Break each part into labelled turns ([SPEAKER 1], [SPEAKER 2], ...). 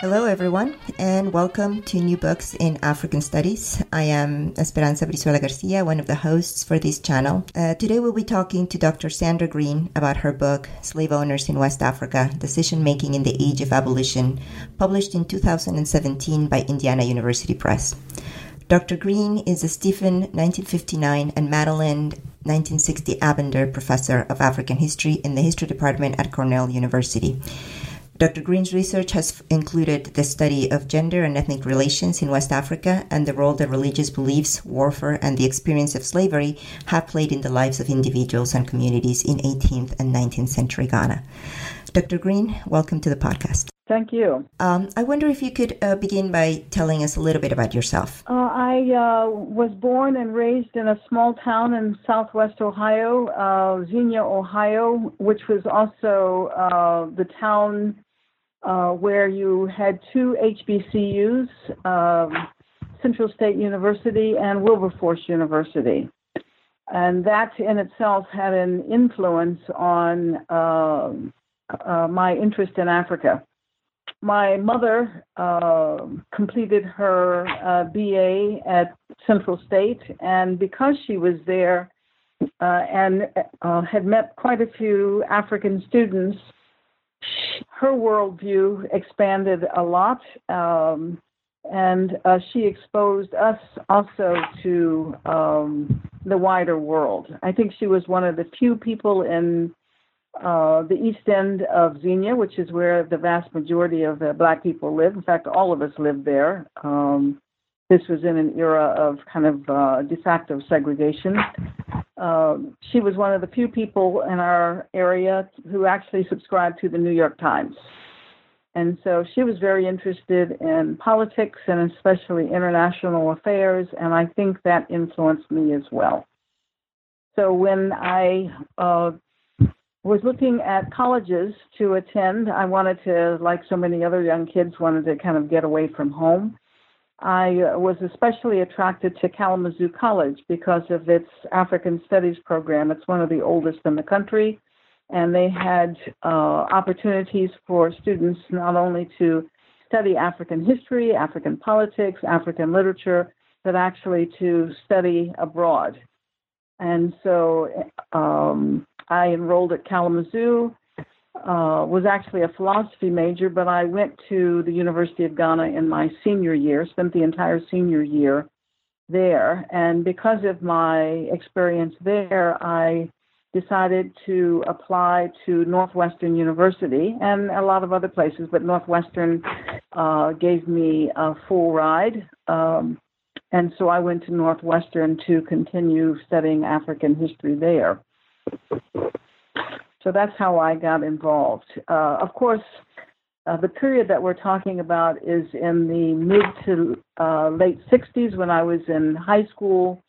[SPEAKER 1] Hello, everyone, and welcome to New Books in African Studies. I am Esperanza Brizuela Garcia, one of the hosts for this channel. Uh, today, we'll be talking to Dr. Sandra Greene about her book, Slave Owners in West Africa Decision Making in the Age of Abolition, published in 2017 by Indiana University Press. Dr. Greene is a Stephen 1959 and Madeline 1960 Anbinder Professor of African History in the History Department at Cornell University. Dr. Greene's research has included the study of gender and ethnic relations in West Africa and the role that religious beliefs, warfare, and the experience of slavery have played in the lives of individuals and communities in 18th and 19th century Ghana. Dr. Green, welcome to the podcast.
[SPEAKER 2] Thank you.
[SPEAKER 1] Um, I wonder if you could uh, begin by telling us a little bit about yourself.
[SPEAKER 2] Uh, I uh, was born and raised in a small town in southwest Ohio, uh, Xenia, Ohio, which was also uh, the town uh, where you had two HBCUs, um, Central State University and Wilberforce University. And that in itself had an influence on uh, uh, my interest in Africa. My mother uh, completed her uh, BA at Central State, and because she was there and had met quite a few African students, her worldview expanded a lot, um, and uh, she exposed us also to um, the wider world. I think she was one of the few people in uh, the east end of Xenia, which is where the vast majority of the black people live. In fact, all of us lived there. Um, this was in an era of kind of uh, de facto segregation. Um, she was one of the few people in our area who actually subscribed to the New York Times. And so she was very interested in politics and especially international affairs, and I think that influenced me as well. So when I uh, was looking at colleges to attend, I wanted to, like so many other young kids, wanted to kind of get away from home. I uh, was especially attracted to Kalamazoo College because of its African Studies program. It's one of the oldest in the country, and they had uh, opportunities for students not only to study African history, African politics, African literature, but actually to study abroad. And so um, I enrolled at Kalamazoo uh, was actually a philosophy major, but I went to the University of Ghana in my senior year, spent the entire senior year there. And because of my experience there, I decided to apply to Northwestern University and a lot of other places, but Northwestern uh, gave me a full ride. Um, and so I went to Northwestern to continue studying African history there. So that's how I got involved. Uh, of course, uh, the period that we're talking about is in the mid to uh, late 60s when I was in high school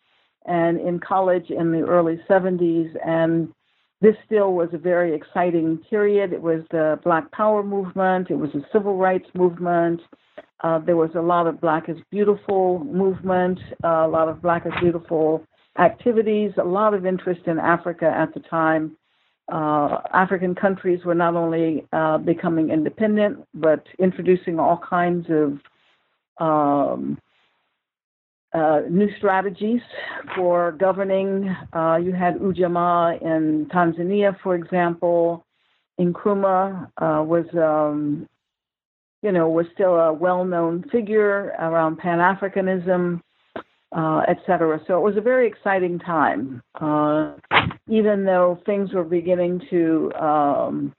[SPEAKER 2] and in college in the early 70s. And this still was a very exciting period. It was the Black Power movement, it was the civil rights movement. Uh, there was a lot of Black is Beautiful movement, uh, a lot of Black is Beautiful activities, a lot of interest in Africa at the time uh, African countries were not only uh, becoming independent, but introducing all kinds of um, uh, new strategies for governing. Uh, you had Ujamaa in Tanzania, for example. Nkrumah uh, was, um, you know, was still a well-known figure around Pan Africanism uh, etc. So it was a very exciting time, even though things were beginning to, um,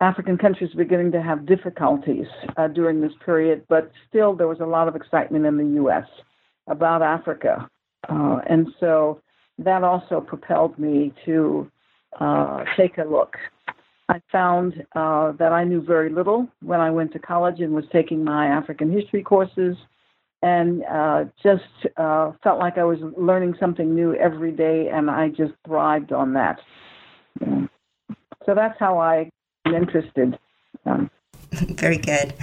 [SPEAKER 2] African countries beginning to have difficulties uh, during this period, but still there was a lot of excitement in the U.S. about Africa. Uh, and so that also propelled me to uh, take a look. I found uh, that I knew very little when I went to college and was taking my African history courses, and uh, just uh, felt like I was learning something new every day, and I just thrived on that. Yeah. So that's how I am interested. Um,
[SPEAKER 1] Very good.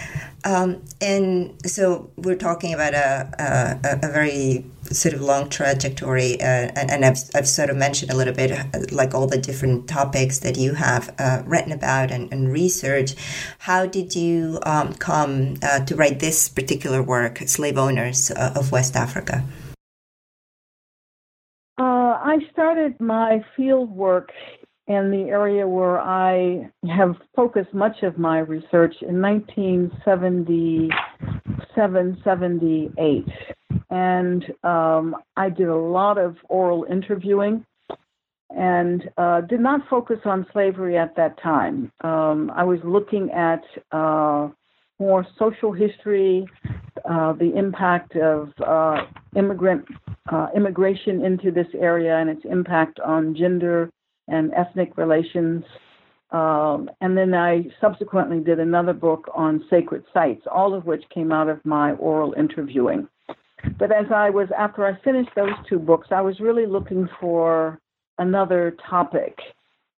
[SPEAKER 1] Um, and so we're talking about a, a, a, very sort of long trajectory, uh, and, and I've, I've sort of mentioned a little bit uh, like all the different topics that you have uh, written about and, and researched. How did you um, come uh, to write this particular work, Slave Owners uh, of West Africa?
[SPEAKER 2] Uh, I started my field work in the area where I have focused much of my research in 1977 78. And um, I did a lot of oral interviewing and uh, did not focus on slavery at that time. Um, I was looking at uh, more social history, uh, the impact of uh, immigrant uh, immigration into this area and its impact on gender and ethnic relations. Um, and then I subsequently did another book on sacred sites, all of which came out of my oral interviewing. But as I was, after I finished those two books, I was really looking for another topic.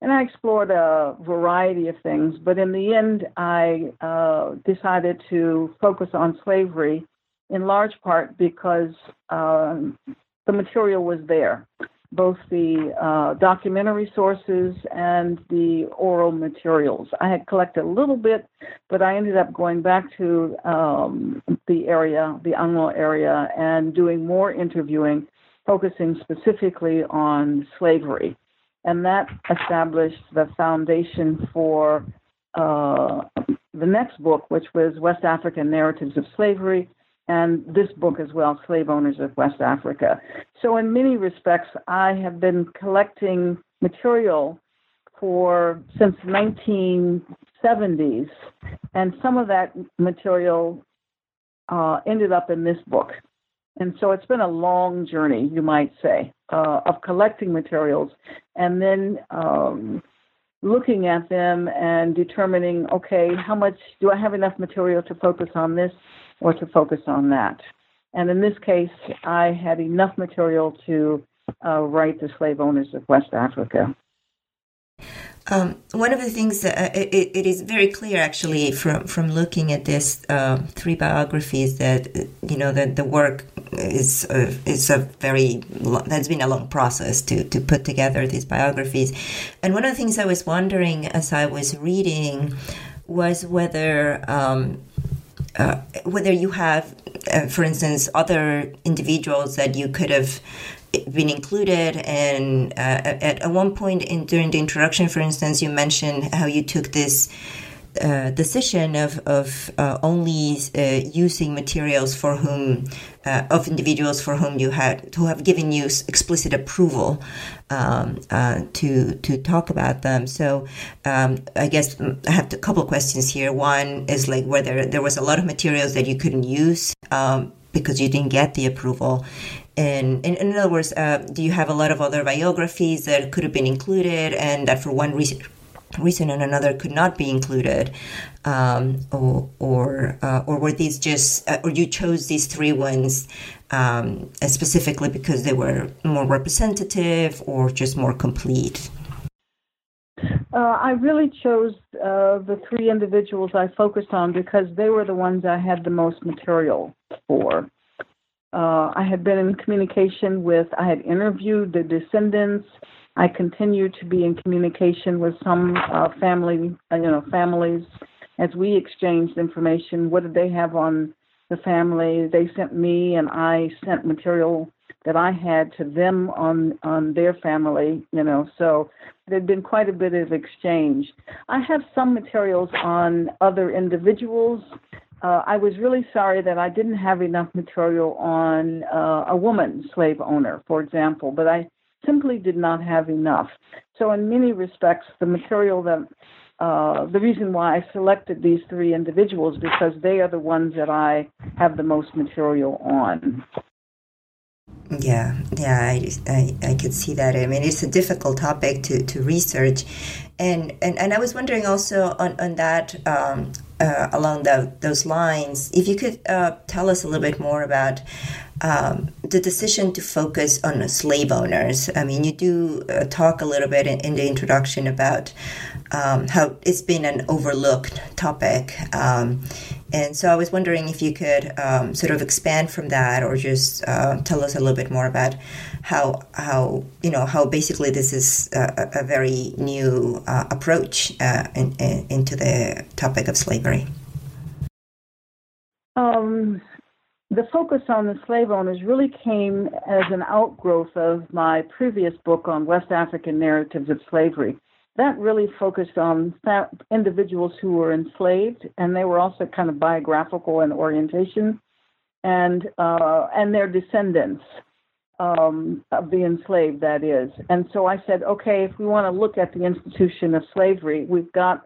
[SPEAKER 2] And I explored a variety of things, but in the end, I uh, decided to focus on slavery in large part because um, the material was there both the uh, documentary sources and the oral materials. I had collected a little bit, but I ended up going back to um, the area, the Anlo area, and doing more interviewing, focusing specifically on slavery. And that established the foundation for uh, the next book, which was West African Narratives of Slavery, and this book as well, Slave Owners of West Africa. So, in many respects, I have been collecting material for since 1970s, and some of that material uh, ended up in this book. And so it's been a long journey, you might say, uh, of collecting materials and then um, looking at them and determining, okay, how much do I have enough material to focus on this or to focus on that? And in this case, I had enough material to uh, write the slave owners of West Africa.
[SPEAKER 1] Um, one of the things that uh, it, it is very clear, actually, from from looking at this uh, three biographies, that you know that the work is a, is a very that's been a long process to to put together these biographies. And one of the things I was wondering as I was reading was whether. Um, uh, whether you have, uh, for instance, other individuals that you could have been included and uh, at, at one point in during the introduction for instance you mentioned how you took this uh, decision of, of uh, only uh, using materials for whom uh, of individuals for whom you had who have given you explicit approval um, uh, to to talk about them. So um, I guess I have a couple questions here. One is like whether there was a lot of materials that you couldn't use um, because you didn't get the approval, and, in, in other words, uh, do you have a lot of other biographies that could have been included and that for one reason, reason and another could not be included, um, or or, uh, or were these just, uh, or you chose these three ones um, specifically because they were more representative or just more complete?
[SPEAKER 2] Uh, I really chose uh, the three individuals I focused on because they were the ones I had the most material for. Uh, I had been in communication with, I had interviewed the descendants. I continue to be in communication with some uh, family, uh, you know, families as we exchanged information. What did they have on the family? They sent me, and I sent material that I had to them on on their family. You know, so there'd been quite a bit of exchange. I have some materials on other individuals uh, I was really sorry that I didn't have enough material on uh, a woman slave owner, for example, but I simply did not have enough. So, in many respects, the material that uh, the reason why I selected these three individuals because they are the ones that I have the most material on.
[SPEAKER 1] Yeah, yeah, I, I, I could see that. I mean, it's a difficult topic to, to research. and, and and I was wondering also on on that um, uh, along the, those lines, if you could uh, tell us a little bit more about um, the decision to focus on slave owners. I mean, you do uh, talk a little bit in, in the introduction about um, how it's been an overlooked topic. Um, and so I was wondering if you could um, sort of expand from that or just uh, tell us a little bit more about how, how you know, how basically this is a, a very new uh, approach uh, in, in, into the topic of slavery.
[SPEAKER 2] Um, the focus on the slave owners really came as an outgrowth of my previous book on West African narratives of slavery. That really focused on individuals who were enslaved, and they were also kind of biographical in orientation, and uh, and their descendants um, of the enslaved. That is, and so I said, okay, if we want to look at the institution of slavery, we've got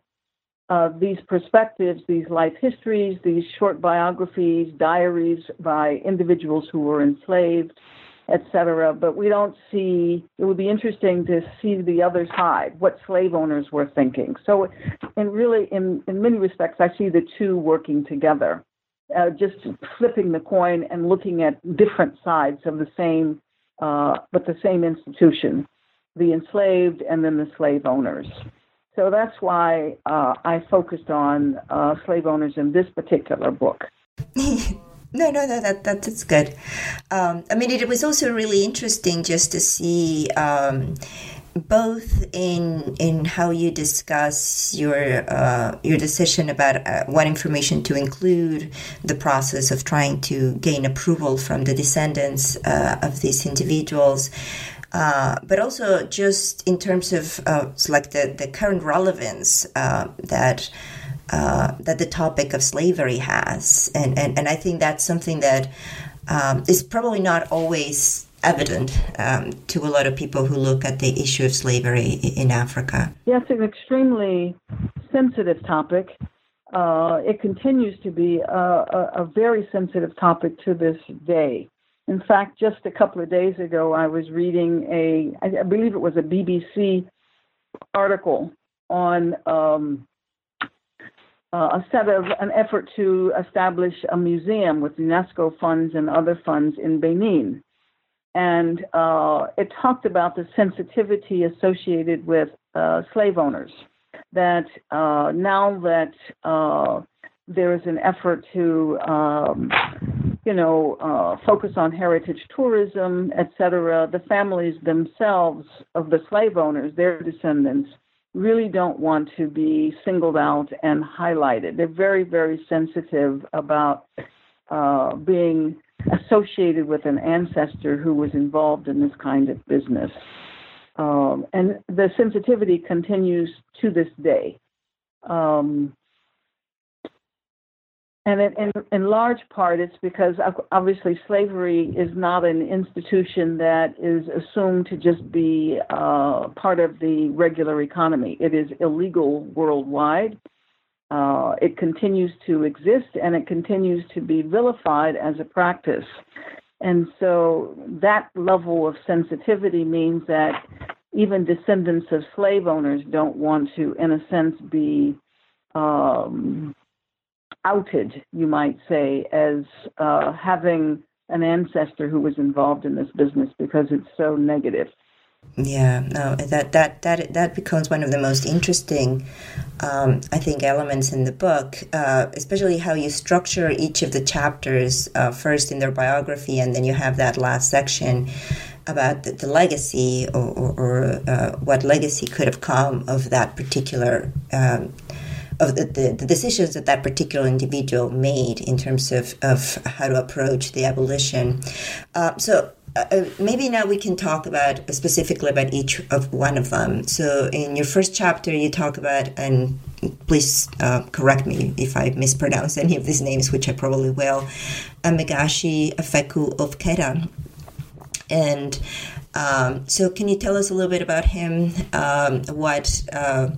[SPEAKER 2] uh, these perspectives, these life histories, these short biographies, diaries by individuals who were enslaved, etc. But we don't see, it would be interesting to see the other side, what slave owners were thinking. So, in really, in, in many respects, I see the two working together, uh, just flipping the coin and looking at different sides of the same, uh, but the same institution the enslaved and then the slave owners. So that's why uh, I focused on uh, slave owners in this particular book.
[SPEAKER 1] No, no, no, that, that that's good. Um, I mean, it was also really interesting just to see um, both in in how you discuss your uh, your decision about uh, what information to include, the process of trying to gain approval from the descendants uh, of these individuals, uh, but also just in terms of uh, like the, the current relevance uh, that that the topic of slavery has, and, and, and I think that's something that um, is probably not always evident um, to a lot of people who look at the issue of slavery in Africa.
[SPEAKER 2] Yes, it's an extremely sensitive topic. Uh, it continues to be a, a, a very sensitive topic to this day. In fact, just a couple of days ago, I was reading a, I believe it was a BBC article on um, uh, a set of an effort to establish a museum with UNESCO funds and other funds in Benin. And uh, it talked about the sensitivity associated with uh, slave owners. That uh, now that uh, there is an effort to um, you know, uh, focus on heritage tourism, etc., the families themselves of the slave owners, their descendants, really don't want to be singled out and highlighted. They're very, very sensitive about uh, being associated with an ancestor who was involved in this kind of business. Um, and the sensitivity continues to this day. Um, and in, in, in, large part, it's because obviously slavery is not an institution that is assumed to just be uh, part of the regular economy. It is illegal worldwide. Uh, it continues to exist and it continues to be vilified as a practice. And so that level of sensitivity means that even descendants of slave owners don't want to, in a sense, be. Um, outed, you might say, as uh, having an ancestor who was involved in this business because it's so negative.
[SPEAKER 1] Yeah, no, that that that that becomes one of the most interesting, um, I think, elements in the book, uh, especially how you structure each of the chapters. Uh, first in their biography, and then you have that last section about the, the legacy or, or, or uh, what legacy could have come of that particular um, of the, the, the, decisions that that particular individual made in terms of, of how to approach the abolition. Uh, so uh, uh, maybe now we can talk about specifically about each of one of them. So in your first chapter, you talk about and please uh, correct me if I mispronounce any of these names, which I probably will. Amegashi Afeku of Keran. And um, so, can you tell us a little bit about him? Um, what uh,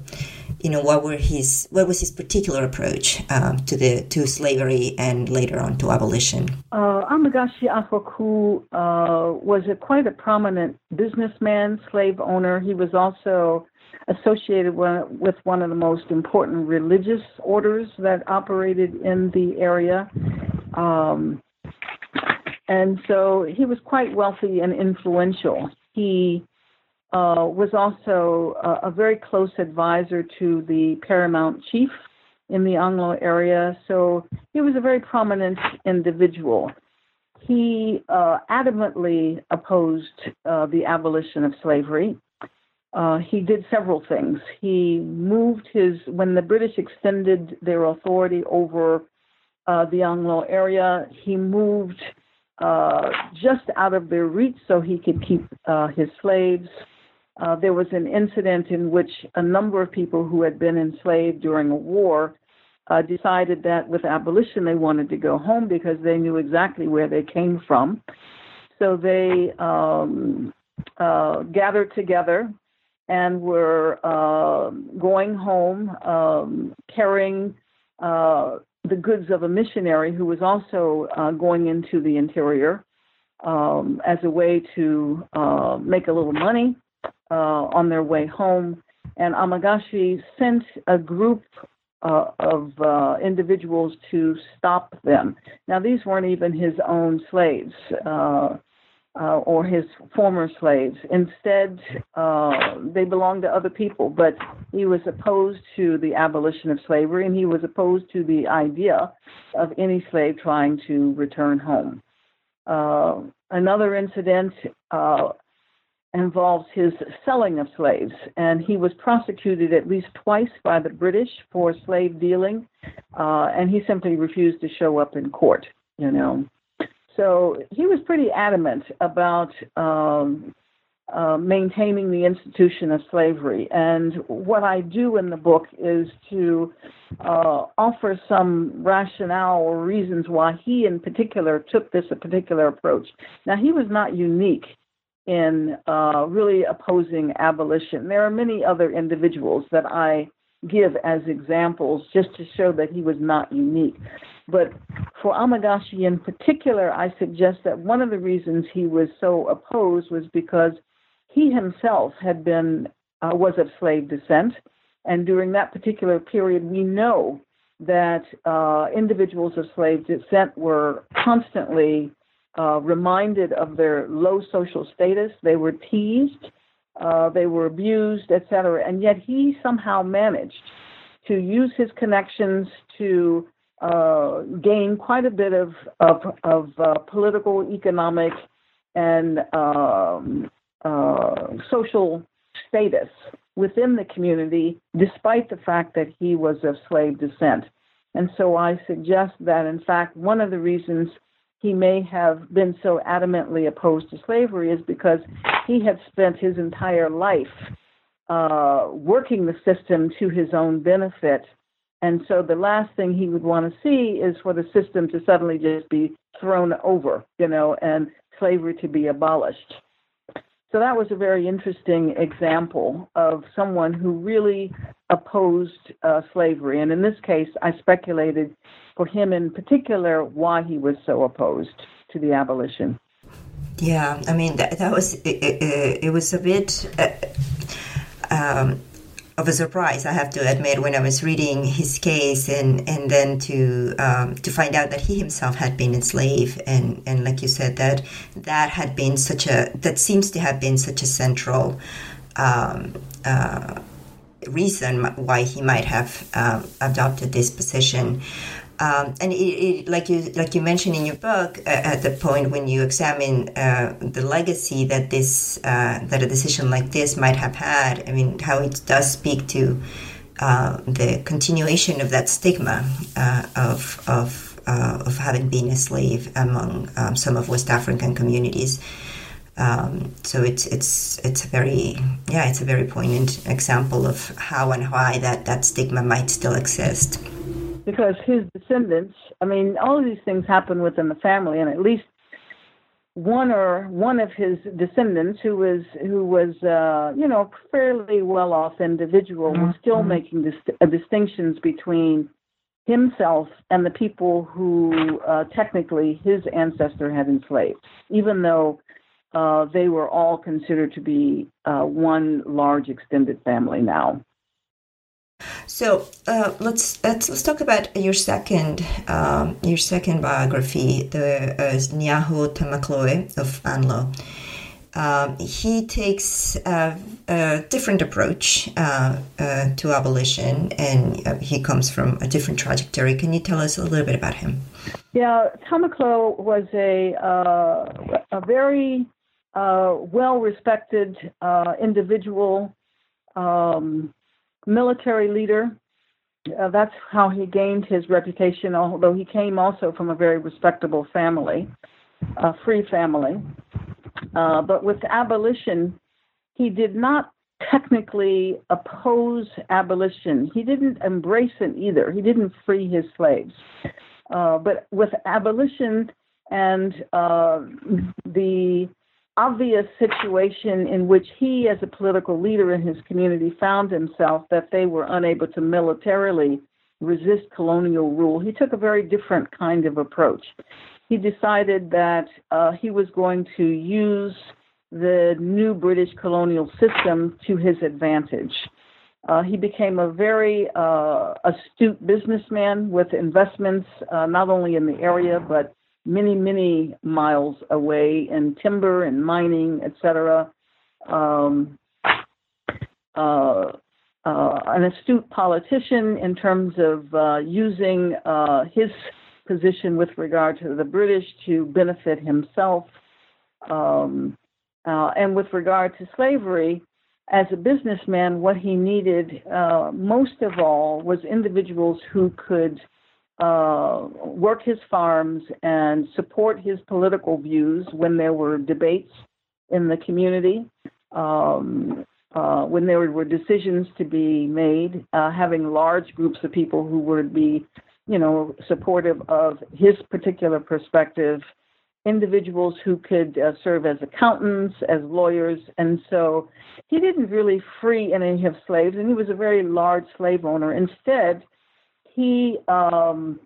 [SPEAKER 1] you know, what were his what was his particular approach um, to the to slavery and later on to abolition?
[SPEAKER 2] Uh, Amegashi Afeku uh, was a, quite a prominent businessman, slave owner. He was also associated with one of the most important religious orders that operated in the area. Um, and so he was quite wealthy and influential. He uh, was also a, a, very close advisor to the paramount chief in the Anlo area, so he was a very prominent individual. He uh, adamantly opposed uh, the abolition of slavery. Uh, he did several things. He moved his, when the British extended their authority over uh, the Anlo area, he moved just out of their reach so he could keep his slaves. Uh, there was an incident in which a number of people who had been enslaved during a war uh, decided that with abolition they wanted to go home because they knew exactly where they came from. So they um, uh, gathered together and were uh, going home um, carrying uh, the goods of a missionary who was also uh, going into the interior um, as a way to make a little money on their way home. And Amegashi sent a group uh, of uh, individuals to stop them. Now, these weren't even his own slaves uh, uh or his former slaves. Instead, uh, they belonged to other people, but he was opposed to the abolition of slavery and he was opposed to the idea of any slave trying to return home. Uh, another incident involves his selling of slaves, and he was prosecuted at least twice by the British for slave dealing, uh, and he simply refused to show up in court. You know, so he was pretty adamant about um, uh, maintaining the institution of slavery. And what I do in the book is to uh, offer some rationale or reasons why he, in particular, took this particular approach. Now, he was not unique in uh, really opposing abolition. There are many other individuals that I give as examples just to show that he was not unique. But for Amegashi in particular, I suggest that one of the reasons he was so opposed was because he himself had been uh, was of slave descent, and during that particular period, we know that uh, individuals of slave descent were constantly uh, reminded of their low social status. They were teased, uh, they were abused, etc. And yet he somehow managed to use his connections to uh, gain quite a bit of of, of uh, political, economic, and um, uh, social status within the community, despite the fact that he was of slave descent. And so I suggest that, in fact, one of the reasons he may have been so adamantly opposed to slavery is because he had spent his entire life uh, working the system to his own benefit. And so the last thing he would want to see is for the system to suddenly just be thrown over, you know, and slavery to be abolished. So that was a very interesting example of someone who really opposed uh, slavery. And in this case, I speculated for him in particular why he was so opposed to the abolition.
[SPEAKER 1] Yeah, I mean that, that was it, it, it was a bit uh, um, of a surprise, I have to admit, when I was reading his case, and and then to um, to find out that he himself had been enslaved, and and like you said, that that had been such a that seems to have been such a central. Um, uh, reason why he might have uh, adopted this position. Um, and it, it, like you like you mentioned in your book, uh, at the point when you examine uh, the legacy that this uh, that a decision like this might have had, I mean, how it does speak to uh, the continuation of that stigma uh, of of uh, of having been a slave among um, some of West African communities. Um, so it's it's it's a very yeah it's a very poignant example of how and why that that stigma might still exist
[SPEAKER 2] because his descendants, I mean, all of these things happen within the family, and at least one or one of his descendants, who was who was uh, you know fairly well off individual, was still mm-hmm. making dis- uh, distinctions between himself and the people who uh, technically his ancestor had enslaved, even though uh, they were all considered to be uh, one large extended family now.
[SPEAKER 1] So uh, let's, let's let's talk about your second um, your second biography, the uh, Nyaho Tamakloe of Anlo. Um, he takes a, a different approach uh, uh, to abolition, and uh, he comes from a different trajectory. Can you tell us a little bit about him?
[SPEAKER 2] Yeah, Tamakloe was a uh, a very uh, well-respected uh, individual, um, military leader. that's how he gained his reputation. Although he came also from a very respectable family, a free family. Uh, but with abolition, he did not technically oppose abolition. He didn't embrace it either. He didn't free his slaves. Uh, but with abolition and uh, the obvious situation in which he, as a political leader in his community, found himself that they were unable to militarily resist colonial rule, he took a very different kind of approach he decided that uh, he was going to use the new British colonial system to his advantage. Uh, he became a very uh, astute businessman with investments uh, not only in the area but many, many miles away in timber and mining, etc. Um, uh, uh, an astute politician in terms of using his position with regard to the British to benefit himself. Um, uh, and with regard to slavery, as a businessman, what he needed uh, most of all was individuals who could uh, work his farms and support his political views when there were debates in the community, um, uh, when there were decisions to be made, uh, having large groups of people who would be you know, supportive of his particular perspective, individuals who could uh, serve as accountants, as lawyers, and so he didn't really free any of his slaves, and he was a very large slave owner. Instead, he um,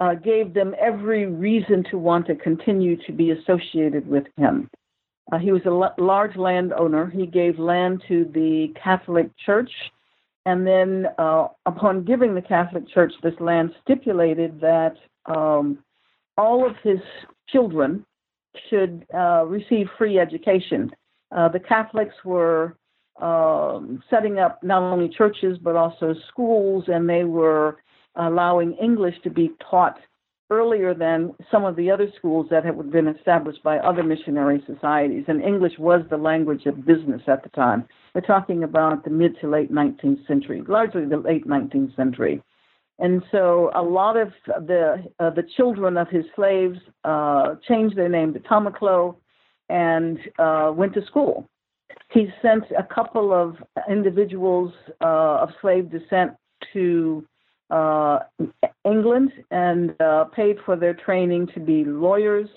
[SPEAKER 2] uh, gave them every reason to want to continue to be associated with him. Uh, he was a l- large landowner. He gave land to the Catholic Church and then, uh, upon giving the Catholic Church this land, stipulated that um, all of his children should uh, receive free education. Uh, the Catholics were um, setting up not only churches but also schools, and they were allowing English to be taught earlier than some of the other schools that had been established by other missionary societies. And English was the language of business at the time. We're talking about the mid to late 19th century, largely the late 19th century. And so a lot of the uh, the children of his slaves uh, changed their name to Tamakloe and uh, went to school. He sent a couple of individuals uh, of slave descent to England and uh, paid for their training to be lawyers.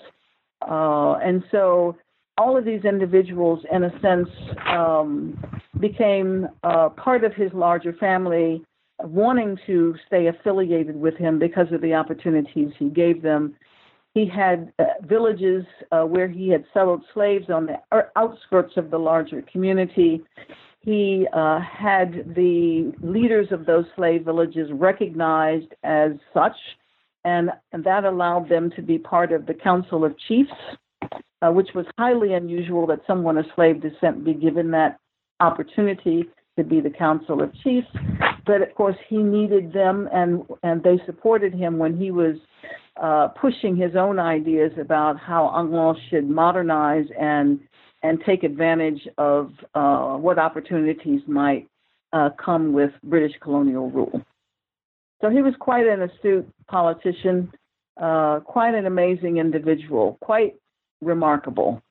[SPEAKER 2] Uh, and so all of these individuals, in a sense, um, became uh, part of his larger family, wanting to stay affiliated with him because of the opportunities he gave them. He had uh, villages uh, where he had settled slaves on the outskirts of the larger community he uh, had the leaders of those slave villages recognized as such, and, and that allowed them to be part of the Council of Chiefs, uh, which was highly unusual that someone of slave descent be given that opportunity to be the Council of Chiefs. But of course, he needed them, and and they supported him when he was uh, pushing his own ideas about how Anlo should modernize and and take advantage of uh, what opportunities might uh, come with British colonial rule. So he was quite an astute politician, uh, quite an amazing individual, quite remarkable.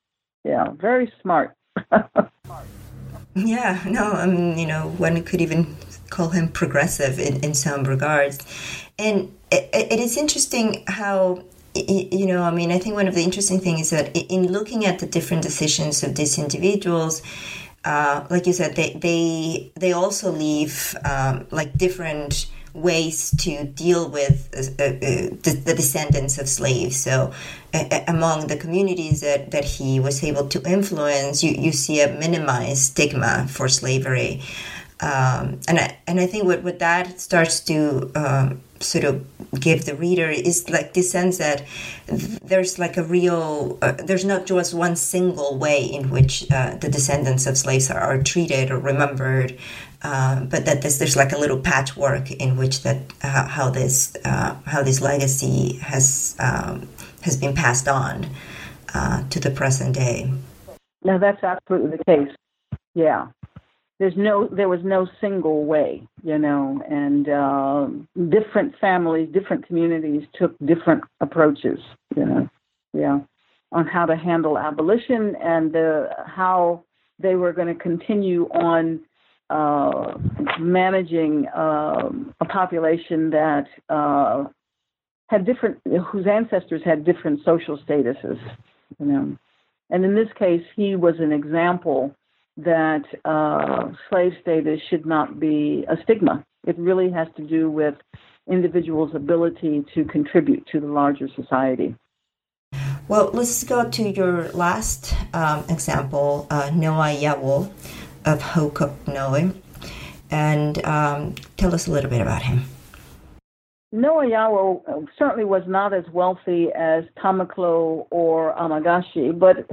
[SPEAKER 2] Yeah, very smart.
[SPEAKER 1] yeah, no, I mean, you know, one could even call him progressive in, in some regards. And it, it is interesting how you know, I mean, I think one of the interesting things is that in looking at the different decisions of these individuals, uh, like you said, they they they also leave um, like different ways to deal with uh, uh, the, the, descendants of slaves. So, uh, among the communities that, that he was able to influence, you, you see a minimized stigma for slavery. Um, and, I, and I think what, what that starts to um, sort of give the reader is like this sense that there's like a real uh, there's not just one single way in which uh, the descendants of slaves are, are treated or remembered uh, but that there's, there's like a little patchwork in which that uh, how this uh, how this legacy has um, has been passed on uh, to the present day.
[SPEAKER 2] No, that's absolutely the case. Yeah, there's no there was no single way, you know, and uh, different families, different communities took different approaches, you know, yeah, on how to handle abolition and how they were going to continue on uh, managing uh, a population that uh, had different, whose ancestors had different social statuses, you know. And in this case, he was an example that uh, slave status should not be a stigma. It really has to do with individuals' ability to contribute to the larger society.
[SPEAKER 1] Well, let's go to your last um, example, uh, Noah Yawo of Hokoknoe, and um, tell us a little bit about him.
[SPEAKER 2] Noah Yawo certainly was not as wealthy as Tamakloe or Amegashi, but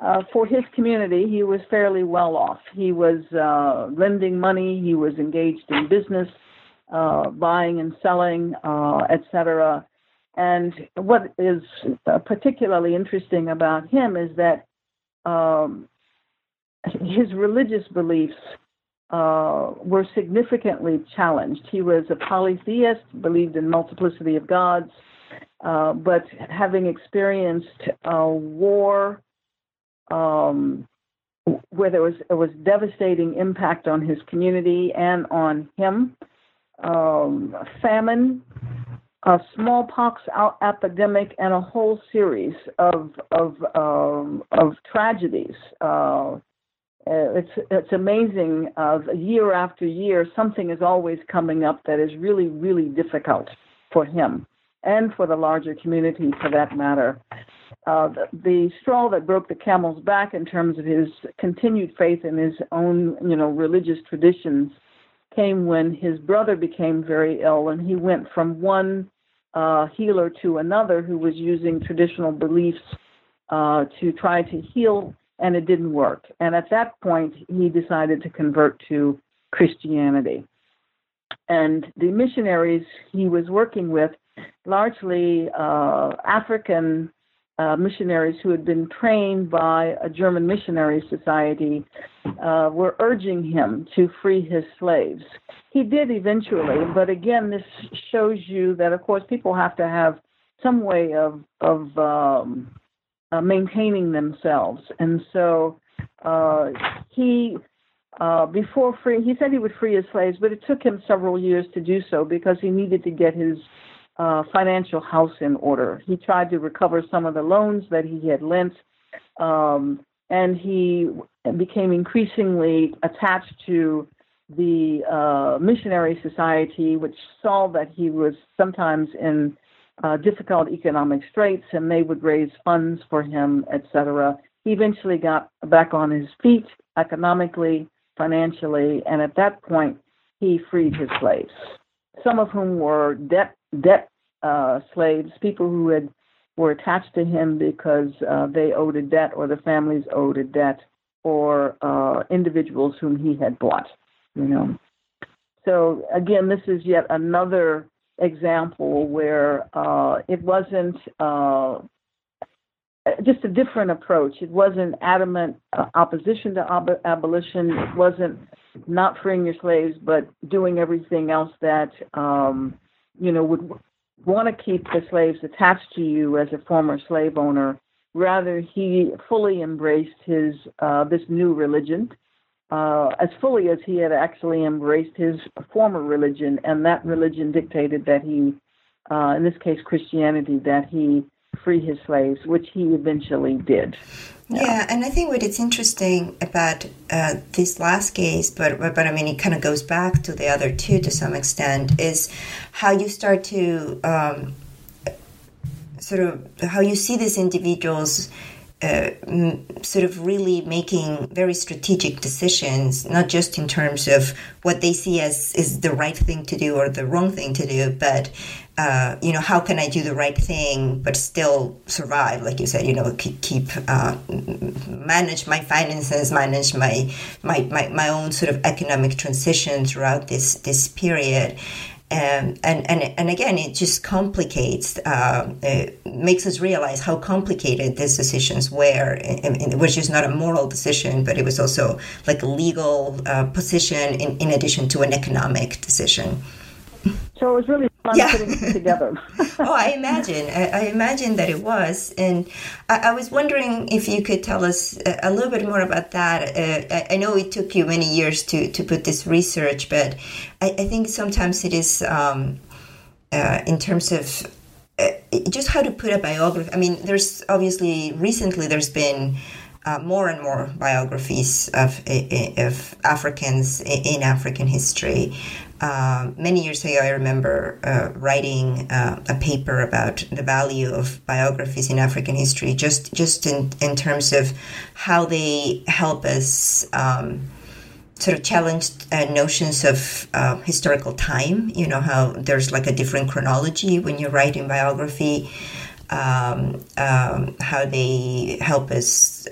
[SPEAKER 2] uh, for his community, he was fairly well off. He was uh, lending money, he was engaged in business, uh, buying and selling, uh, etc. And what is uh, particularly interesting about him is that um, his religious beliefs uh, were significantly challenged. He was a polytheist, believed in multiplicity of gods, uh, but having experienced a war um, where there was there was devastating impact on his community and on him, um, famine, a smallpox epidemic, and a whole series of of um, of tragedies. Uh, uh, it's it's amazing. Uh, year after year, something is always coming up that is really really difficult for him and for the larger community, for that matter. Uh, the, the straw that broke the camel's back in terms of his continued faith in his own, you know, religious traditions came when his brother became very ill, and he went from one uh, healer to another who was using traditional beliefs uh, to try to heal and it didn't work. And at that point, he decided to convert to Christianity. And the missionaries he was working with, largely uh, African uh, missionaries who had been trained by a German missionary society, uh, were urging him to free his slaves. He did eventually, but again, this shows you that, of course, people have to have some way of of um, uh, maintaining themselves. And so uh, he, uh, before free, he said he would free his slaves, but it took him several years to do so because he needed to get his uh, financial house in order. He tried to recover some of the loans that he had lent, um, and he became increasingly attached to the uh, missionary society, which saw that he was sometimes in uh, difficult economic straits, and they would raise funds for him, etc. He eventually got back on his feet economically, financially, and at that point, he freed his slaves, some of whom were debt debt uh, slaves, people who had were attached to him because uh, they owed a debt or the families owed a debt or uh, individuals whom he had bought. You know. So again, this is yet another example where uh, it wasn't uh, just a different approach. It wasn't adamant uh, opposition to ab- abolition. It wasn't not freeing your slaves, but doing everything else that um, you know would want to keep the slaves attached to you as a former slave owner. Rather, he fully embraced his uh, this new religion uh, as fully as he had actually embraced his former religion, and that religion dictated that he, uh, in this case Christianity, that he free his slaves, which he eventually did.
[SPEAKER 1] Yeah. yeah, and I think what it's interesting about uh, this last case, but, but but I mean it kind of goes back to the other two to some extent, is how you start to um, sort of how you see these individuals uh, sort of really making very strategic decisions, not just in terms of what they see as is the right thing to do or the wrong thing to do, but uh, you know, how can I do the right thing but still survive? Like you said, you know, keep, uh, manage my finances, manage my, my my my own sort of economic transition throughout this this period. Um, and, and and again, it just complicates, uh, it makes us realize how complicated these decisions were. And it was just not a moral decision, but it was also like a legal uh, position in, in addition to an economic decision.
[SPEAKER 2] So it was really fun yeah. putting it together.
[SPEAKER 1] oh, I imagine. I, I, imagine that it was. And I, I, was wondering if you could tell us a, a little bit more about that. Uh, I, I, know it took you many years to, to put this research, but I, think sometimes it is um, uh, in terms of uh, just how to put a biography. I mean, there's obviously recently there's been uh, more and more biographies of, of Africans in African history. Uh, many years ago, I remember uh, writing uh, a paper about the value of biographies in African history, just just in, in terms of how they help us um, sort of challenge uh, notions of uh, historical time. You know how there's like a different chronology when you're writing biography. Um, um, how they help us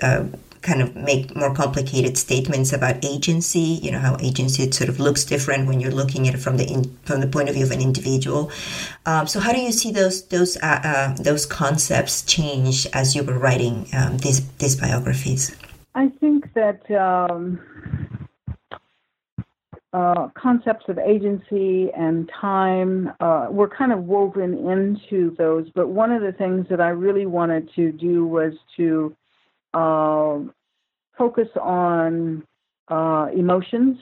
[SPEAKER 1] kind of make more complicated statements about agency. You know how agency sort of looks different when you're looking at it from the in, from the point of view of an individual. Um, so how do you see those those uh, uh, those concepts change as you were writing um, these these biographies?
[SPEAKER 2] I think that. Um, uh, concepts of agency and time uh, were kind of woven into those. But one of the things that I really wanted to do was to uh, focus on uh, emotions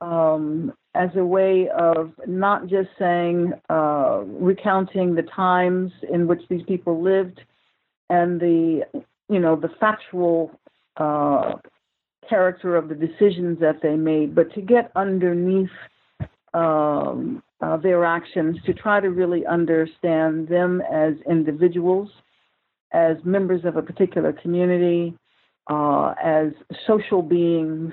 [SPEAKER 2] um, as a way of not just saying, uh, recounting the times in which these people lived and the, you know, the factual uh, character of the decisions that they made, but to get underneath um, uh, their actions to try to really understand them as individuals as members of a particular community, uh, as social beings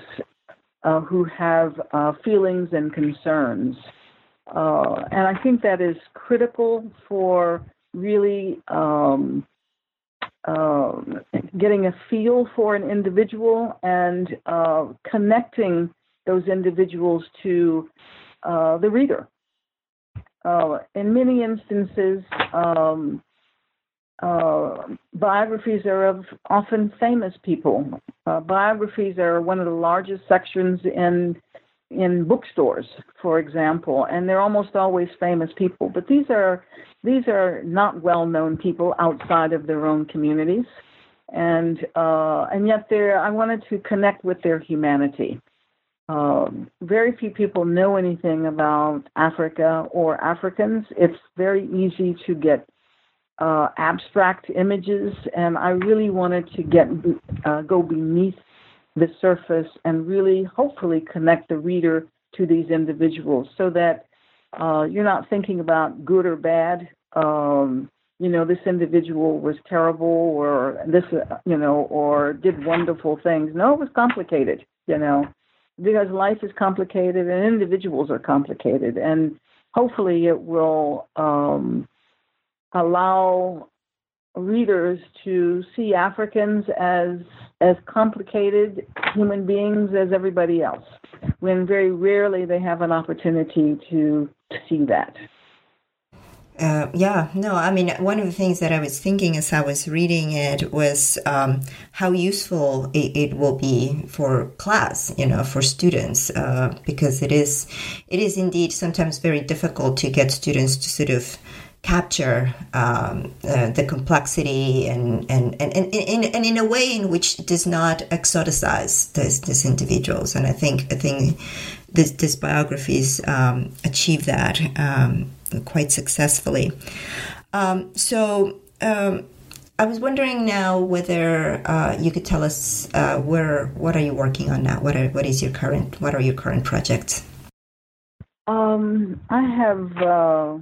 [SPEAKER 2] uh, who have uh, feelings and concerns. Uh, and I think that is critical for really um, um getting a feel for an individual and uh, connecting those individuals to uh, the reader. in many instances, um, uh, biographies are of often famous people. Uh, biographies are one of the largest sections in in bookstores, for example, and they're almost always famous people. But these are these are not well-known people outside of their own communities, and uh, and yet they I wanted to connect with their humanity. Um, very few people know anything about Africa or Africans. It's very easy to get uh, abstract images, and I really wanted to get uh, go beneath the surface and really, hopefully, connect the reader to these individuals, so that uh, you're not thinking about good or bad. Um, you know, this individual was terrible, or this, uh, you know, or did wonderful things. No, it was complicated. You know, because life is complicated and individuals are complicated, and hopefully, it will. Um, allow readers to see Africans as as complicated human beings as everybody else, when very rarely they have an opportunity to, to see that.
[SPEAKER 1] Uh, yeah, no, I mean, one of the things that I was thinking as I was reading it was um, how useful it, it, will be for class, you know, for students, uh, because it is, it is indeed sometimes very difficult to get students to sort of capture um, uh, the complexity and and, and, and, and, and in a way in which it does not exoticize these, these individuals. And I think I think this, these biographies um, achieve that um, quite successfully. Um, so um, I was wondering now whether uh, you could tell us uh, where what are you working on now? What are what is your current what are your current projects?
[SPEAKER 2] Um, I have uh,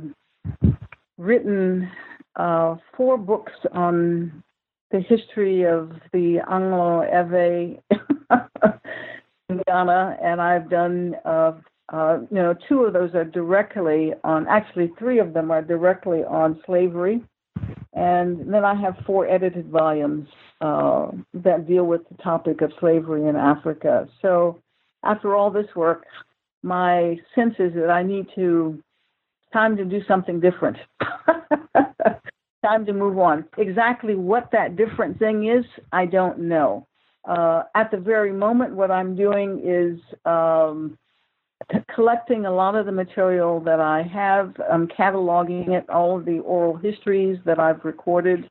[SPEAKER 2] written uh, four books on the history of the Anlo Ewe in Ghana, and I've done, uh, uh, you know, two of those are directly on, actually, three of them are directly on slavery. And then I have four edited volumes uh, that deal with the topic of slavery in Africa. So after all this work, my sense is that I need to time to do something different. time to move on. Exactly what that different thing is, I don't know. Uh, at the very moment, what I'm doing is um, collecting a lot of the material that I have. I'm cataloging it, all of the oral histories that I've recorded,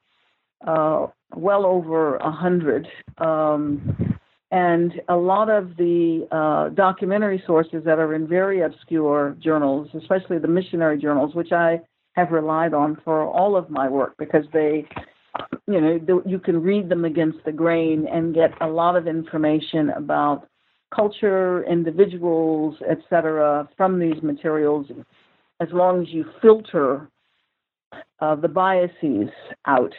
[SPEAKER 2] uh, well over a hundred. Um, and a lot of the uh, documentary sources that are in very obscure journals, especially the missionary journals, which I have relied on for all of my work because they, you know, you can read them against the grain and get a lot of information about culture, individuals, etc., from these materials, as long as you filter uh, the biases out.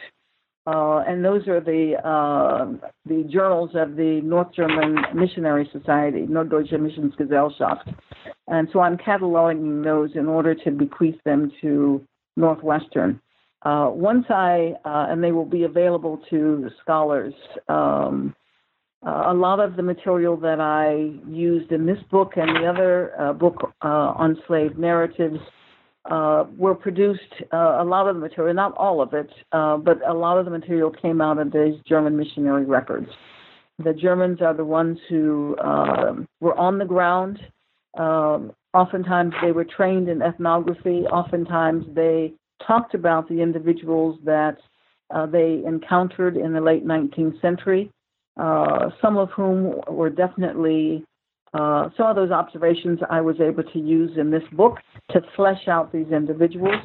[SPEAKER 2] Uh, and those are the uh, the journals of the North German Missionary Society, Norddeutsche Missionsgesellschaft. And so I'm cataloging those in order to bequeath them to Northwestern. Uh, once I, uh, and they will be available to scholars. Um, uh, a lot of the material that I used in this book and the other uh, book on slave narratives uh, were produced, uh, a lot of the material, not all of it, uh, but a lot of the material came out of these German missionary records. The Germans are the ones who um, were on the ground. Um, oftentimes they were trained in ethnography. Oftentimes they talked about the individuals that uh, they encountered in the late 19th century, uh, some of whom were definitely uh, some of those observations I was able to use in this book to flesh out these individuals.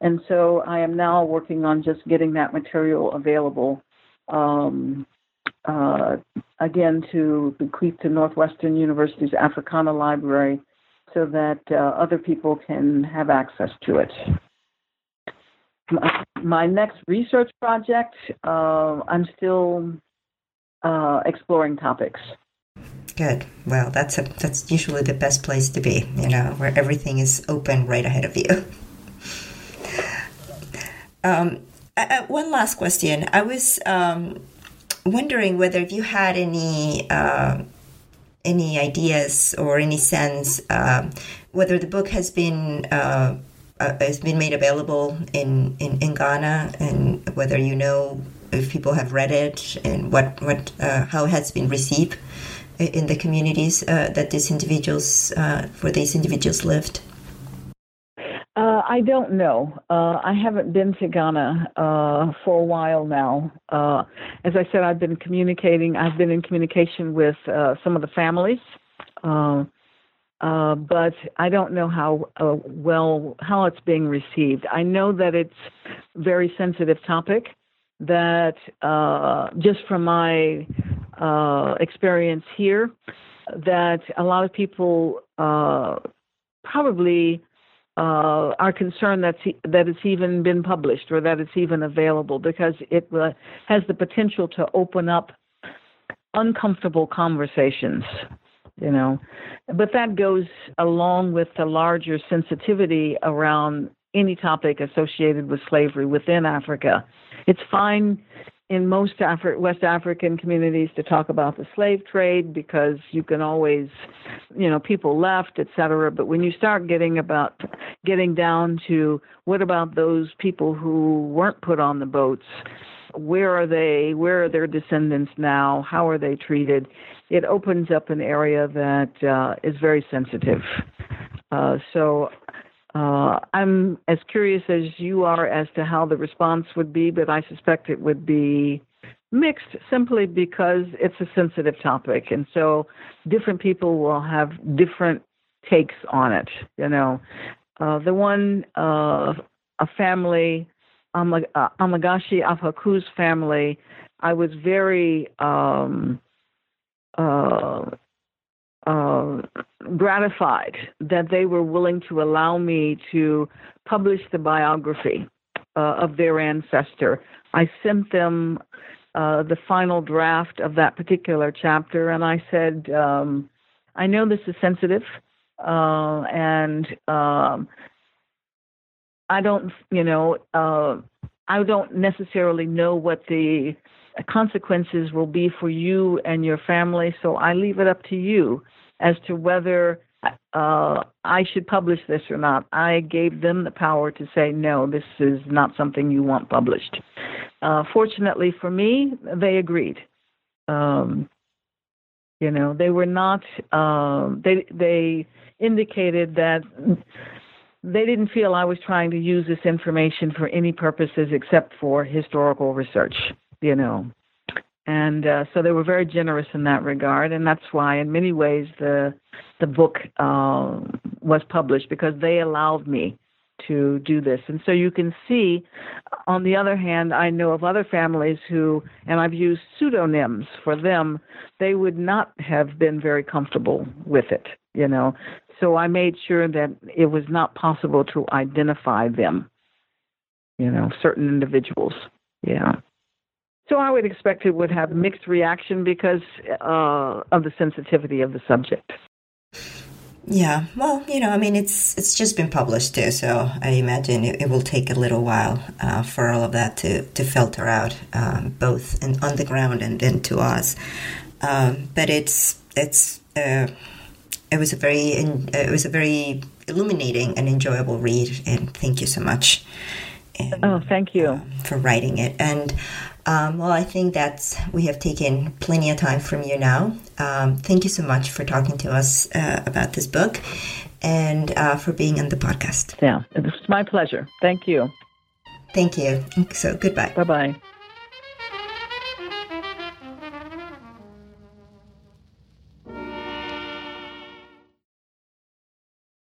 [SPEAKER 2] And so I am now working on just getting that material available um, uh, again to bequeath to Northwestern University's Africana Library so that uh, other people can have access to it. My, my next research project, uh, I'm still uh, exploring topics.
[SPEAKER 1] Good. Well, that's a, that's usually the best place to be, you know, where everything is open right ahead of you. um, one last question. I was um, wondering whether you had any uh, any ideas or any sense uh, whether the book has been uh, uh, has been made available in, in, in Ghana, and whether you know if people have read it and what what uh, how it has been received in the communities uh, that these individuals, uh, where these individuals lived?
[SPEAKER 2] Uh, I don't know. Uh, I haven't been to Ghana uh, for a while now. Uh, as I said, I've been communicating. I've been in communication with some of the families, but I don't know how well how it's being received. I know that it's a very sensitive topic. That just from my uh, experience here that a lot of people uh, probably uh, are concerned that that it's even been published or that it's even available because it uh, has the potential to open up uncomfortable conversations you know. But that goes along with the larger sensitivity around any topic associated with slavery within africa. It's fine in most Afri- West African communities to talk about the slave trade because you can always, you know, people left, et cetera. But when you start getting about getting down to what about those people who weren't put on the boats? Where are they? Where are their descendants now? How are they treated? It opens up an area that uh, is very sensitive. Uh, so uh, I'm as curious as you are as to how the response would be, but I suspect it would be mixed simply because it's a sensitive topic. And so different people will have different takes on it. You know, uh, the one, uh, a family Amag- uh, Amegashi Afeku's family, I was very um, uh, gratified that they were willing to allow me to publish the biography uh, of their ancestor. I sent them uh, the final draft of that particular chapter, and I said, um, I know this is sensitive, uh, and um, I don't, you know, uh, I don't necessarily know what the consequences will be for you and your family, so I leave it up to you as to whether uh, I should publish this or not. I gave them the power to say, no, this is not something you want published. Uh, fortunately for me, they agreed. Um, you know, they were not. Um, they they indicated that they didn't feel I was trying to use this information for any purposes except for historical research. You know, and uh, so they were very generous in that regard, and that's why, in many ways, the the book uh, was published because they allowed me to do this. And so you can see, on the other hand, I know of other families who, and I've used pseudonyms for them, they would not have been very comfortable with it, you know. So I made sure that it was not possible to identify them, you know, certain individuals. Yeah. So I would expect it would have mixed reaction because uh, of the sensitivity of the subject.
[SPEAKER 1] Yeah, well, you know, I mean, it's it's just been published too, so I imagine it, it will take a little while uh, for all of that to, to filter out, um, both in, on the ground and then to us. Um, but it's it's uh, it was a very it was a very illuminating and enjoyable read, and thank you so much.
[SPEAKER 2] And, oh, thank you
[SPEAKER 1] um, for writing it. And um, well, I think that we have taken plenty of time from you now. Um, thank you so much for talking to us uh, about this book and uh, for being on the podcast.
[SPEAKER 2] Yeah, it was my pleasure. Thank you.
[SPEAKER 1] Thank you. So, goodbye.
[SPEAKER 2] Bye bye.